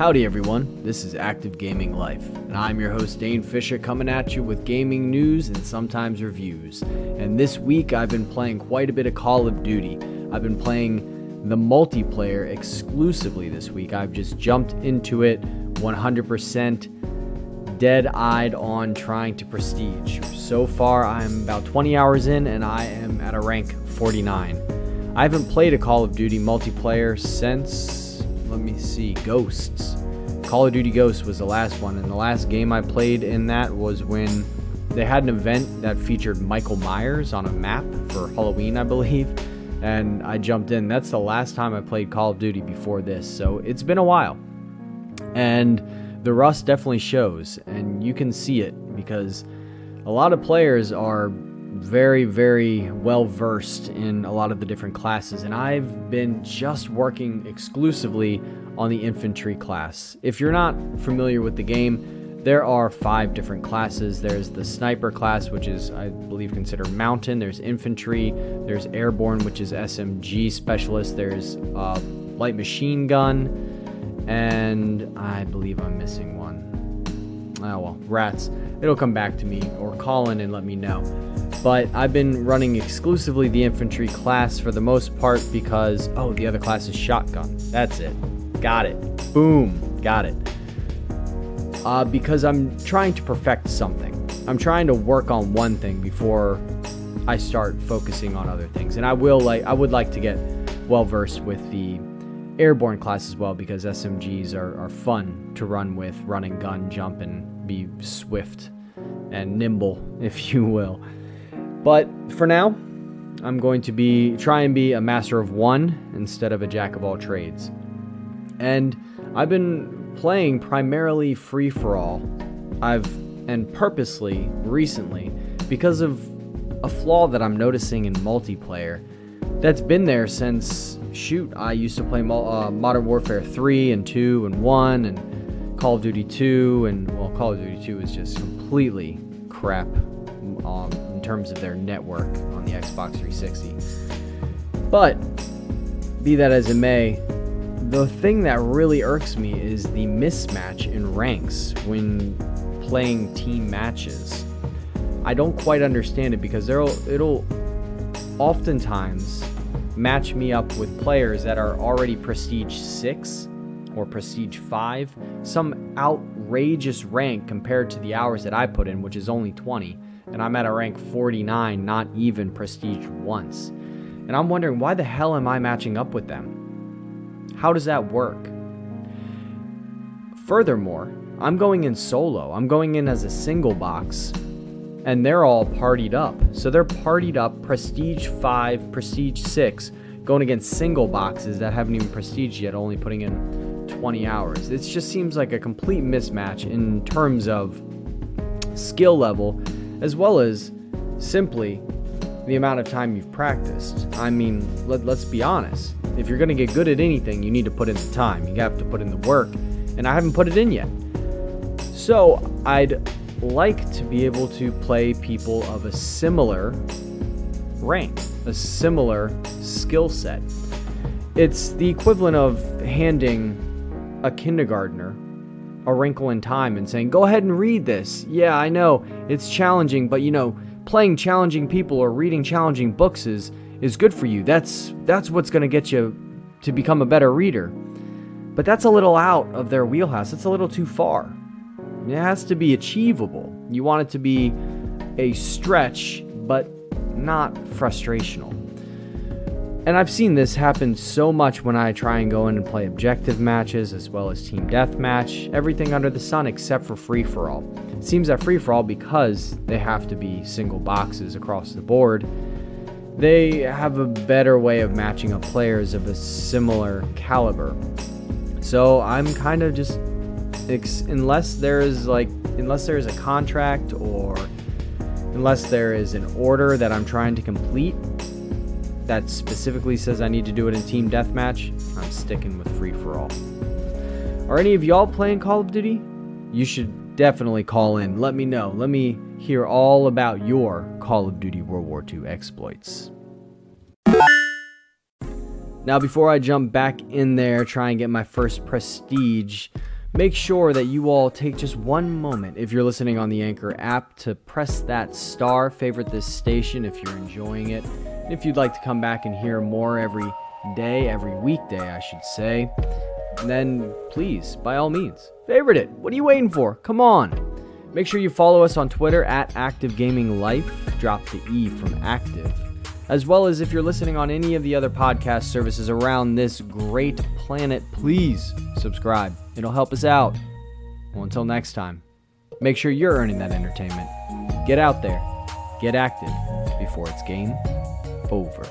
Howdy, everyone. This is Active Gaming Life, and I'm your host, Dane Fisher, coming at you with gaming news and sometimes reviews. And this week, I've been playing quite a bit of Call of Duty. I've been playing the multiplayer exclusively this week. I've just jumped into it 100% dead eyed on trying to prestige. So far, I'm about 20 hours in, and I am at a rank 49. I haven't played a Call of Duty multiplayer since let me see, Ghosts. Call of Duty Ghosts was the last one, and the last game I played in that was when they had an event that featured Michael Myers on a map for Halloween, I believe, and I jumped in. That's the last time I played Call of Duty before this, so it's been a while. And the rust definitely shows, and you can see it because a lot of players are very, very well versed in a lot of the different classes, and I've been just working exclusively on the infantry class. If you're not familiar with the game, there are five different classes. There's the sniper class, which is, I believe, considered mountain. There's infantry. There's airborne, which is SMG specialist. There's uh, light machine gun, and I believe I'm missing one. Oh well, rats. It'll come back to me or call in and let me know but I've been running exclusively the infantry class for the most part because, oh, the other class is shotgun. That's it. Got it. Boom. Got it. Uh, because I'm trying to perfect something. I'm trying to work on one thing before I start focusing on other things. And I will like I would like to get well versed with the airborne class as well because SMGs are, are fun to run with, run and gun, jump and be swift and nimble, if you will. But for now, I'm going to be try and be a master of one instead of a jack of all trades. And I've been playing primarily free for all. I've and purposely recently because of a flaw that I'm noticing in multiplayer that's been there since shoot I used to play uh, Modern Warfare 3 and 2 and 1 and Call of Duty 2 and well Call of Duty 2 is just completely crap um, in terms of their network on the Xbox 360. But, be that as it may, the thing that really irks me is the mismatch in ranks when playing team matches. I don't quite understand it because there'll it'll oftentimes match me up with players that are already prestige 6 or prestige 5, some outrageous rank compared to the hours that I put in, which is only 20 and I'm at a rank 49, not even prestige once. And I'm wondering why the hell am I matching up with them? How does that work? Furthermore, I'm going in solo. I'm going in as a single box, and they're all partied up. So they're partied up, prestige 5, prestige 6, going against single boxes that haven't even prestige yet, only putting in 20 hours. It just seems like a complete mismatch in terms of skill level as well as simply the amount of time you've practiced. I mean, let, us be honest. If you're going to get good at anything, you need to put in the time. You have to put in the work, and I haven't put it in yet. So, I'd like to be able to play people of a similar rank, a similar skill set. It's the equivalent of handing a kindergartner a wrinkle in time and saying, go ahead and read this. Yeah, I know it's challenging, but you know, playing challenging people or reading challenging books is, is good for you. That's, that's what's going to get you to become a better reader. But that's a little out of their wheelhouse. It's a little too far. It has to be achievable. You want it to be a stretch, but not frustrational. And I've seen this happen so much when I try and go in and play objective matches as well as team deathmatch, everything under the sun except for free for all. It seems that free for all, because they have to be single boxes across the board, they have a better way of matching up players of a similar caliber. So I'm kind of just, unless there is like, unless there is a contract or unless there is an order that I'm trying to complete, that specifically says I need to do it in team deathmatch, I'm sticking with free for all. Are any of y'all playing Call of Duty? You should definitely call in. Let me know. Let me hear all about your Call of Duty World War II exploits. Now, before I jump back in there, try and get my first prestige, Make sure that you all take just one moment if you're listening on the Anchor app to press that star, favorite this station if you're enjoying it. And if you'd like to come back and hear more every day, every weekday, I should say, then please, by all means, favorite it. What are you waiting for? Come on. Make sure you follow us on Twitter at Active Gaming Life. Drop the E from active. As well as if you're listening on any of the other podcast services around this great planet, please subscribe. It'll help us out. Well, until next time, make sure you're earning that entertainment. Get out there, get active before it's game over.